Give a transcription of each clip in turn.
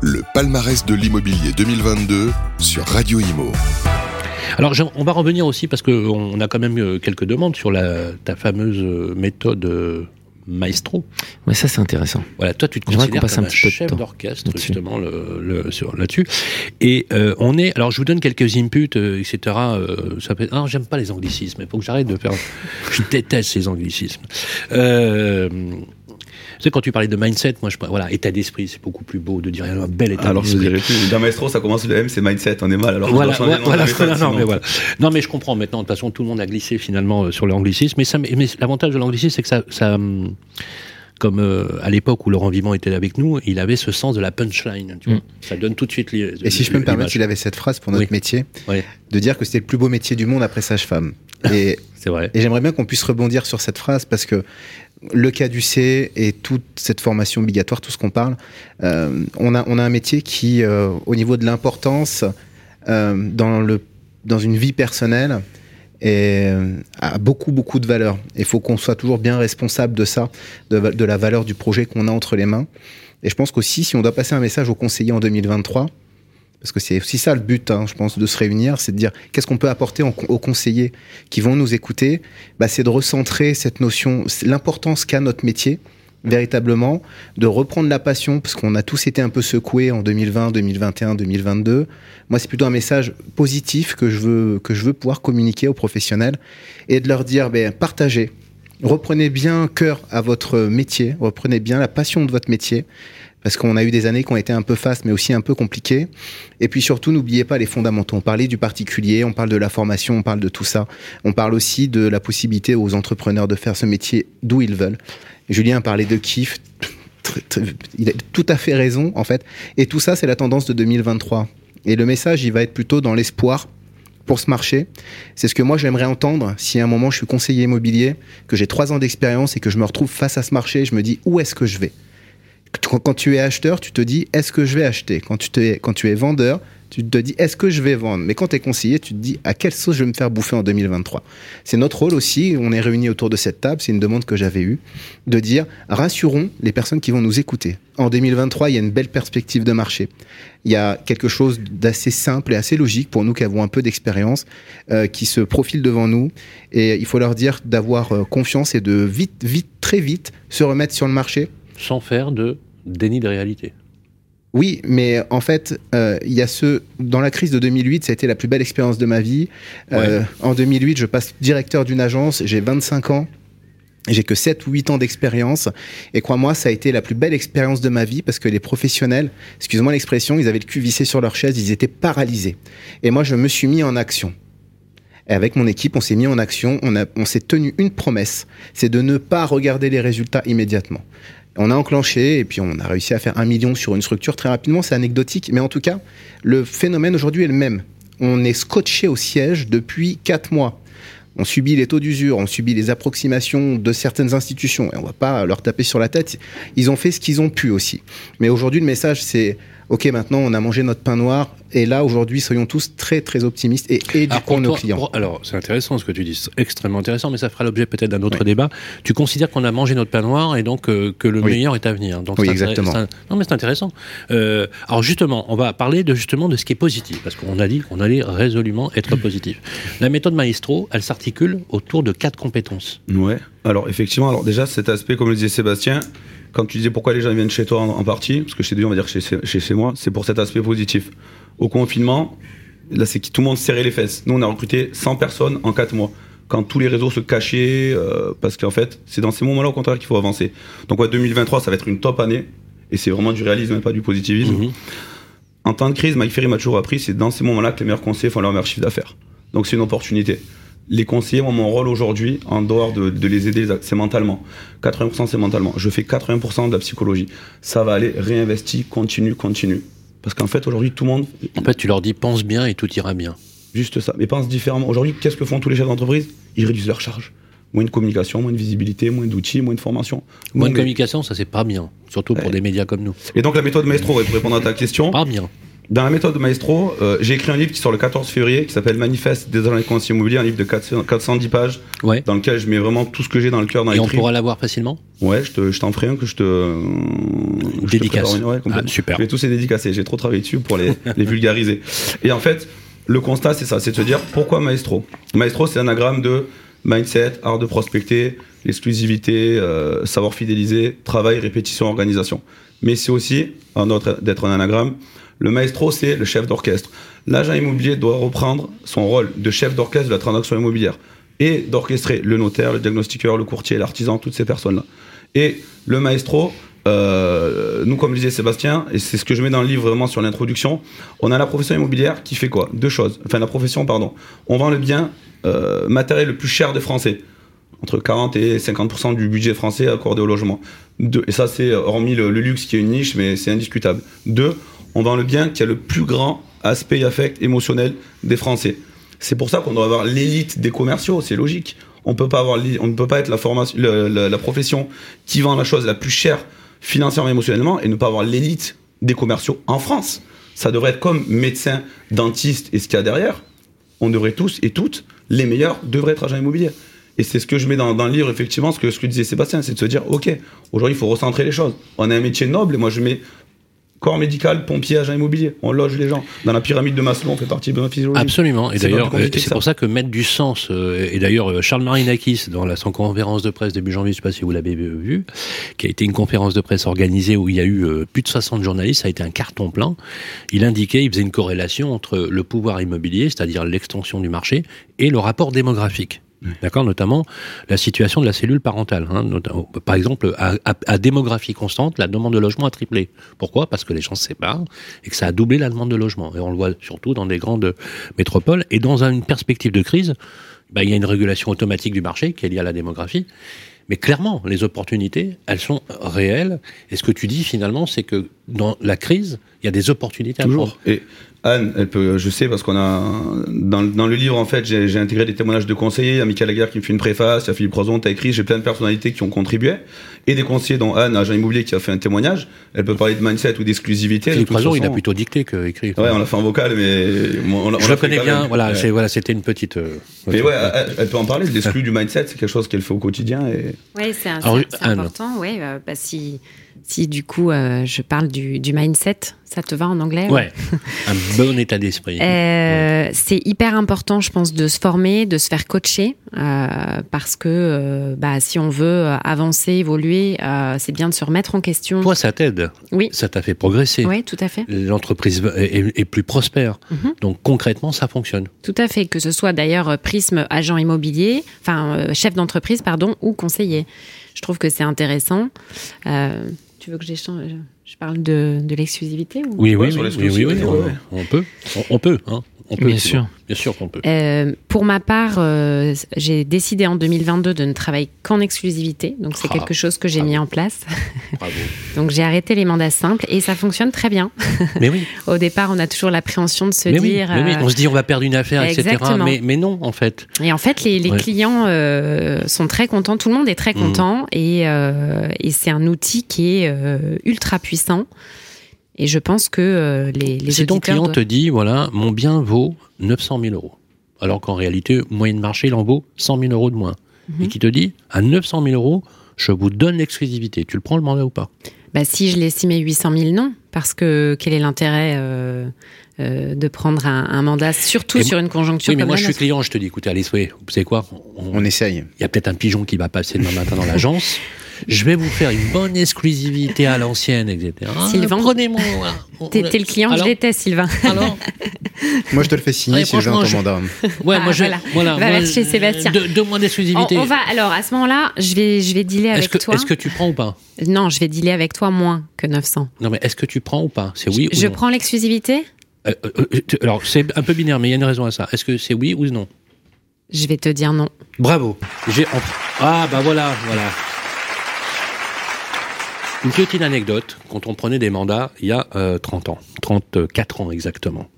le palmarès de l'immobilier 2022 sur Radio Imo. Alors, on va revenir aussi parce qu'on a quand même euh, quelques demandes sur la, ta fameuse euh, méthode euh, maestro. Ouais, ça c'est intéressant. Voilà, toi tu te considères comme un, un chef d'orchestre justement le, le, sur là-dessus. Et euh, on est, alors je vous donne quelques inputs, euh, etc. Euh, ça peut, alors j'aime pas les anglicismes, il faut que j'arrête de faire. je déteste ces anglicismes. Tu sais, quand tu parlais de mindset, moi, je, voilà, état d'esprit, c'est beaucoup plus beau de dire un bel état alors, d'esprit. Alors, dans Maestro, ça commence le M, c'est mindset, on est mal. Alors, voilà, voilà, voilà méthode, non, mais voilà. non, mais je comprends maintenant. De toute façon, tout le monde a glissé finalement euh, sur l'anglicisme. Mais, ça, mais l'avantage de l'anglicisme, c'est que ça, ça hum, comme euh, à l'époque où Laurent Vivant était avec nous, il avait ce sens de la punchline. Tu vois. Mm. Ça donne tout de suite les. Et si je peux me permettre, il avait cette phrase pour notre oui. métier, oui. de dire que c'était le plus beau métier du monde après sage-femme. Et, c'est vrai. Et j'aimerais bien qu'on puisse rebondir sur cette phrase parce que le cas du C et toute cette formation obligatoire, tout ce qu'on parle, euh, on, a, on a un métier qui, euh, au niveau de l'importance euh, dans, le, dans une vie personnelle, et a beaucoup beaucoup de valeur. Il faut qu'on soit toujours bien responsable de ça, de, la valeur du projet qu'on a entre les mains. Et je pense qu'aussi, si on doit passer un message aux conseillers en 2023, parce que c'est aussi ça le but, hein, je pense, de se réunir, c'est de dire qu'est-ce qu'on peut apporter aux conseillers qui vont nous écouter? Bah, c'est de recentrer cette notion, l'importance qu'a notre métier, véritablement, de reprendre la passion, parce qu'on a tous été un peu secoués en 2020, 2021, 2022. Moi, c'est plutôt un message positif que je veux, que je veux pouvoir communiquer aux professionnels et de leur dire, ben, partagez. Reprenez bien cœur à votre métier, reprenez bien la passion de votre métier parce qu'on a eu des années qui ont été un peu fastes, mais aussi un peu compliquées. Et puis surtout, n'oubliez pas les fondamentaux. On parlait du particulier, on parle de la formation, on parle de tout ça. On parle aussi de la possibilité aux entrepreneurs de faire ce métier d'où ils veulent. Julien parlait de kiff. Il a tout à fait raison, en fait. Et tout ça, c'est la tendance de 2023. Et le message, il va être plutôt dans l'espoir pour ce marché. C'est ce que moi j'aimerais entendre si à un moment je suis conseiller immobilier, que j'ai trois ans d'expérience et que je me retrouve face à ce marché, je me dis où est-ce que je vais? Quand tu es acheteur, tu te dis est-ce que je vais acheter? Quand tu, es, quand tu es vendeur, tu te dis est-ce que je vais vendre? Mais quand tu es conseiller, tu te dis à quelle sauce je vais me faire bouffer en 2023 C'est notre rôle aussi, on est réunis autour de cette table, c'est une demande que j'avais eue, de dire rassurons les personnes qui vont nous écouter. En 2023, il y a une belle perspective de marché. Il y a quelque chose d'assez simple et assez logique pour nous qui avons un peu d'expérience, euh, qui se profile devant nous. Et il faut leur dire d'avoir euh, confiance et de vite, vite, très vite se remettre sur le marché sans faire de déni de réalité. Oui, mais en fait, il euh, y a ce dans la crise de 2008, ça a été la plus belle expérience de ma vie. Euh, Ouais. en 2008, je passe directeur d'une agence, j'ai 25 ans. J'ai que 7 ou 8 ans d'expérience et crois-moi, ça a été la plus belle expérience de ma vie parce que les professionnels, excuse-moi l'expression, ils avaient le cul vissé sur leur chaise, ils étaient paralysés. Et moi, je me suis mis en action. Et avec mon équipe, on s'est mis en action, on, a- on s'est tenu une promesse, c'est de ne pas regarder les résultats immédiatement. On a enclenché et puis on a réussi à faire un million sur une structure très rapidement, c'est anecdotique, mais en tout cas, le phénomène aujourd'hui est le même. On est scotché au siège depuis 4 mois. On subit les taux d'usure, on subit les approximations de certaines institutions et on va pas leur taper sur la tête. Ils ont fait ce qu'ils ont pu aussi. Mais aujourd'hui, le message, c'est OK, maintenant, on a mangé notre pain noir. Et là, aujourd'hui, soyons tous très, très optimistes et éduquons pour nos toi- clients. pour- alors, c'est intéressant ce que tu dis, c'est extrêmement intéressant, mais ça fera l'objet peut-être d'un autre débat. Tu considères qu'on a mangé notre pain noir et donc euh, que le Oui. meilleur est à venir. Donc, Oui, exactement. un- non, mais c'est intéressant. Euh, alors, justement, on va parler de justement de ce qui est positif, parce qu'on a dit qu'on allait résolument être positif. La méthode Maestro, elle s'articule autour de quatre compétences. Ouais. Alors effectivement, alors déjà cet aspect, comme le disait Sébastien, quand tu disais pourquoi les gens viennent chez toi en, en partie, parce que chez lui on va dire chez, chez, chez moi, c'est pour cet aspect positif. Au confinement, là c'est que tout le monde serrait les fesses. Nous on a recruté 100 personnes en 4 mois. Quand tous les réseaux se cachaient, euh, parce qu'en fait, c'est dans ces moments-là au contraire qu'il faut avancer. Donc ouais, 2023, ça va être une top année, et c'est vraiment du réalisme et pas du positivisme. Mhm. En temps de crise, Mike Ferry m'a toujours appris, c'est dans ces moments-là que les meilleurs conseillers font leur meilleur chiffre d'affaires. Donc c'est une opportunité. Les conseillers, moi, mon rôle aujourd'hui, en dehors de, de les aider, c'est mentalement. 80% c'est mentalement. Je fais 80% de la psychologie. Ça va aller, réinvesti, continue, continue. Parce qu'en fait, aujourd'hui, tout le monde, En fait, tu leur dis pense bien et tout ira bien. juste ça, mais pense différemment. Aujourd'hui, qu'est-ce que font tous les chefs d'entreprise? Ils réduisent leurs charges. Moins de communication, moins de visibilité, moins d'outils, moins de formation. Moins de mais- communication, ça c'est pas bien, surtout pour des médias comme nous. Et donc la méthode maestro, pour répondre à ta question, Pas bien. Dans la méthode de Maestro, euh, j'ai écrit un livre qui sort le 14 février qui s'appelle Manifeste des conseillers immobiliers, un livre de 410 pages ouais. dans lequel je mets vraiment tout ce que j'ai dans le cœur. Dans Et on pourra l'avoir facilement Ouais, je t'en ferai un que je te. Dédicace. ouais, ah, super. Je vais tous les dédicacer. J'ai trop travaillé dessus pour les, les vulgariser. Et en fait, le constat, c'est ça c'est de se dire pourquoi Maestro? Maestro, c'est un anagramme de mindset, art de prospecter, l'exclusivité, euh, savoir fidéliser, travail, répétition, organisation. Mais c'est aussi, en autre d'être un anagramme, le maestro, c'est le chef d'orchestre. L'agent immobilier doit reprendre son rôle de chef d'orchestre de la transaction immobilière et d'orchestrer le notaire, le diagnostiqueur, le courtier, l'artisan, toutes ces personnes-là. Et le maestro, euh, nous, comme disait Sébastien, et c'est ce que je mets dans le livre vraiment sur l'introduction, on a la profession immobilière qui fait quoi? Deux choses. Enfin, la profession, pardon. On vend le bien euh, matériel le plus cher des Français entre 40 et 50% du budget français accordé au logement. et ça, c'est hormis le, le, luxe qui est une niche, mais c'est indiscutable. Deux, on vend le bien qui a le plus grand aspect affect émotionnel des Français. C'est pour ça qu'on doit avoir l'élite des commerciaux, c'est logique. On peut pas avoir, on ne peut pas être la, formation, profession qui vend la chose la plus chère financièrement et émotionnellement et ne pas avoir l'élite des commerciaux en France. Ça devrait être comme médecin, dentiste et ce qu'il y a derrière. On devrait tous et toutes, les meilleurs, devraient être agents immobiliers. Et c'est ce que je mets dans, dans, le livre, effectivement, ce que, ce que disait Sébastien, c'est de se dire, OK, aujourd'hui, il faut recentrer les choses. On a un métier noble, et moi, je mets corps médical, pompier, agent immobilier. On loge les gens. Dans la pyramide de Maslow, on fait partie de la physiologie. Absolument. Et d'ailleurs, c'est pour ça que mettre du sens, euh, et d'ailleurs, euh, Charles Marinakis, dans la, son conférence de presse début janvier, je ne sais pas si vous l'avez vu, qui a été une conférence de presse organisée où il y a eu euh, plus de 60 journalistes, ça a été un carton plein. Il indiquait, il faisait une corrélation entre le pouvoir immobilier, c'est-à-dire l'extension du marché, et le rapport démographique. D'accord, notamment la situation de la cellule parentale. Hein, par exemple, à, démographie constante, la demande de logement a triplé. Pourquoi? Parce que les gens se séparent et que ça a doublé la demande de logement. Et on le voit surtout dans des grandes métropoles. Et dans une perspective de crise, bah, il y a une régulation automatique du marché qui est liée à la démographie. Mais clairement, les opportunités, elles sont réelles. Et ce que tu dis finalement, c'est que dans la crise, il y a des opportunités Toujours. à prendre. Anne, elle peut, je sais parce qu'on a dans, dans, le livre en fait, j'ai intégré des témoignages de conseillers. Il y a Michael Laguerre qui me fait une préface, il y a Philippe Rozon, t'as écrit. J'ai plein de personnalités qui ont contribué et des conseillers dont Anne, agent immobilier, qui a fait un témoignage. Elle peut parler de mindset ou d'exclusivité. Philippe Rozon, il a plutôt dicté que écrit. Ouais, on l'a fait en vocal, mais on, je le connais bien. Voilà, c'est voilà, c'était une petite. Euh, mais ouais, elle, peut en parler. L'exclus du mindset, c'est quelque chose qu'elle fait au quotidien. Et... Ouais, c'est important. Ouais, euh, bah, si si du coup euh, je parle du, du, mindset, ça te va en anglais Ouais, un bon état d'esprit. Euh, c'est hyper important, je pense, de se former, de se faire coacher, euh, parce que bah, si on veut avancer, évoluer, c'est bien de se remettre en question. Toi, ça t'aide? Oui. Ça t'a fait progresser? Oui, tout à fait. L'entreprise est, est, plus prospère. Mhm. Donc concrètement, ça fonctionne. Tout à fait. Que ce soit d'ailleurs Prisme agent immobilier, enfin chef d'entreprise, pardon, ou conseiller. Je trouve que c'est intéressant. Euh, tu veux que j'échange Je parle de, de l'exclusivité Oui, oui, oui, oui, oui, on, peut. On, peut, hein. On peut, bien sûr. Bien sûr qu'on peut. Euh, pour ma part, euh, j'ai décidé en 2022 de ne travailler qu'en exclusivité. Donc, c'est ah, quelque chose que j'ai mis en place. Bravo. donc, j'ai arrêté les mandats simples et ça fonctionne très bien. Mais oui. Au départ, on a toujours l'appréhension de se mais dire. Oui, mais oui. On se dit, on va perdre une affaire, etc. Mais, mais, non, en fait. Et en fait, les, les clients euh, sont très contents. Tout le monde est très mmh. content. Et, et c'est un outil qui est ultra puissant. Et je pense que euh, les, les si ton client te dit, voilà, mon bien vaut 900 000 euros, alors qu'en réalité, moyenne marché, il en vaut 100 000 euros de moins, mhm. et qui te dit, à 900 000 euros, je vous donne l'exclusivité, tu le prends le mandat ou pas? Bah, Si je l'estime à 800 000, non, parce que quel est l'intérêt euh, euh, de prendre un, mandat, surtout sur une conjoncture Oui, mais moi je suis client, je te dis, écoutez, allez, vous savez quoi? On, on essaye. Il y a peut-être un pigeon qui va passer demain matin dans l'agence. Je vais vous faire une bonne exclusivité à l'ancienne, etc. Sylvain, prenez-moi. T'es le client que j'étais, Sylvain. Alors moi, je te le fais signer, Sylvain, ton mandat. Ouais, ah, moi, je, voilà. Va chez Sébastien. Deux, mois d'exclusivité. On, va, alors, à ce moment-là, je vais, je vais dealer avec que, toi. Est-ce que tu prends ou pas? Non, je vais dealer avec toi moins que 900. Non, mais est-ce que tu prends ou pas? C'est oui je, ou non? Je prends l'exclusivité? Euh, euh, euh, Alors, c'est un peu binaire, mais il y a une raison à ça. Est-ce que c'est oui ou non? Je vais te dire non. Bravo. Ah, bah voilà, voilà. Une petite anecdote, quand on prenait des mandats il y a 30 ans, 34 ans exactement.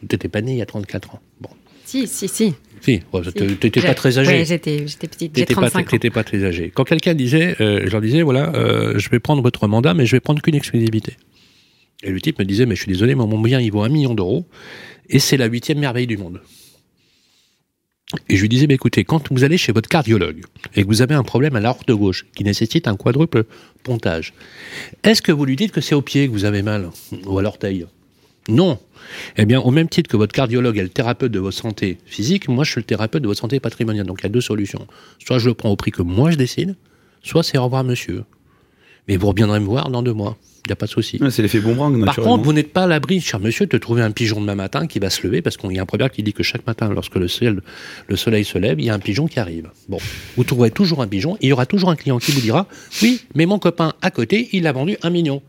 Tu n'étais pas né il y a 34 ans. Bon. Si, si, si. Si, tu n'étais pas très âgé. Oui, j'étais petite, j'ai 35 pas, n'étais pas très âgé. Quand quelqu'un disait, euh, je leur disais, voilà, euh, je vais prendre votre mandat, mais je vais prendre qu'une exclusivité. Et le type me disait, mais je suis désolé, mais mon bien, il vaut un million d'euros, et c'est la huitième merveille du monde. Et je lui disais, bah, écoutez, quand vous allez chez votre cardiologue et que vous avez un problème à l'aorte gauche qui nécessite un quadruple pontage, est-ce que vous lui dites que c'est au pied que vous avez mal ou à l'orteil? Non. Eh bien, au même titre que votre cardiologue est le thérapeute de votre santé physique, moi je suis le thérapeute de votre santé patrimoniale. Donc il y a deux solutions. Soit je le prends au prix que moi je décide, soit c'est au revoir monsieur. Mais vous reviendrez me voir dans deux mois. Il n'y a pas de souci. c'est l'effet boomerang, Par contre, vous n'êtes pas à l'abri, cher monsieur, de trouver un pigeon demain matin qui va se lever, parce qu'il y a un proverbe qui dit que chaque matin, lorsque le, ciel, le soleil se lève, il y a un pigeon qui arrive. Bon, vous trouverez toujours un pigeon, et il y aura toujours un client qui vous dira, oui, mais mon copain à côté, il a vendu un million.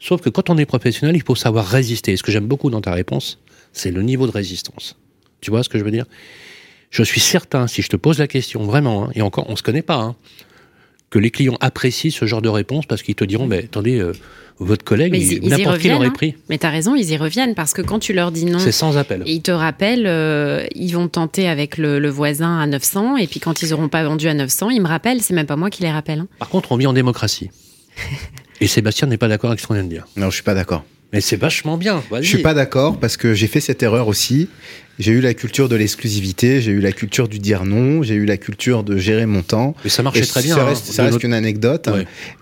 Sauf que quand on est professionnel, il faut savoir résister. Et ce que j'aime beaucoup dans ta réponse, c'est le niveau de résistance. Tu vois ce que je veux dire? Je suis certain, si je te pose la question vraiment, hein, et encore, on se connaît pas, hein, que les clients apprécient ce genre de réponse parce qu'ils te diront, mais attendez, euh, votre collègue, n'importe qui l'aurait hein. pris. Mais tu as raison, ils y reviennent parce que quand tu leur dis non, c'est sans appel. ils te rappellent, euh, ils vont tenter avec le, voisin à 900 et puis quand ils n'auront pas vendu à 900, ils me rappellent, c'est même pas moi qui les rappelle. Hein. Par contre, on vit en démocratie. et Sébastien n'est pas d'accord avec ce qu'on vient de dire. Non, je suis pas d'accord. Mais c'est vachement bien. Je suis pas d'accord parce que j'ai fait cette erreur aussi. J'ai eu la culture de l'exclusivité, j'ai eu la culture du dire non, j'ai eu la culture de gérer mon temps. Mais ça marchait très bien. Ça reste, hein, ça reste une anecdote.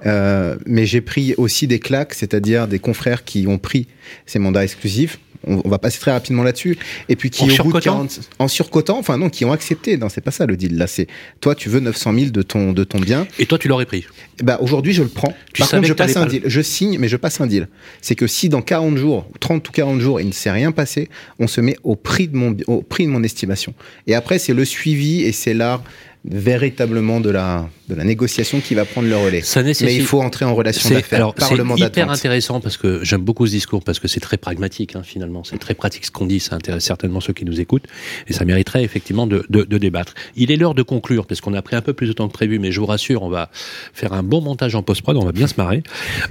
Euh, mais j'ai pris aussi des claques, c'est-à-dire des confrères qui ont pris ces mandats exclusifs on, va passer très rapidement là-dessus. Et puis qui, en au bout de en surcotant, enfin non, qui ont accepté. Non, c'est pas ça le deal. Là, c'est toi, tu veux 900 000 de ton, de ton bien. Et toi, tu l'aurais pris? Bah, aujourd'hui, je le prends. Tu Par contre, je passe un deal. Je signe, mais je passe un deal. C'est que si dans 40 jours, 30 ou 40 jours, il ne s'est rien passé, on se met au prix de mon, au prix de mon estimation. Et après, c'est le suivi et c'est l'art véritablement de la, de la négociation qui va prendre le relais. Ça nécessite... Mais il faut entrer en relation d'affaires par le mandat C'est hyper intéressant parce que j'aime beaucoup ce discours parce que c'est très pragmatique hein, finalement. C'est très pratique ce qu'on dit. Ça intéresse certainement ceux qui nous écoutent et ça mériterait effectivement de, de, de débattre. Il est l'heure de conclure parce qu'on a pris un peu plus de temps que prévu, mais je vous rassure, on va faire un bon montage en post-prod, on va bien se marrer.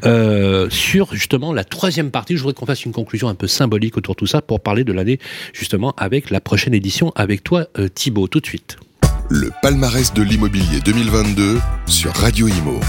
Euh, sur justement la troisième partie, je voudrais qu'on fasse une conclusion un peu symbolique autour de tout ça pour parler de l'année justement avec la prochaine édition avec toi euh, Thibaut tout de suite le palmarès de l'immobilier 2022 sur Radio Imo.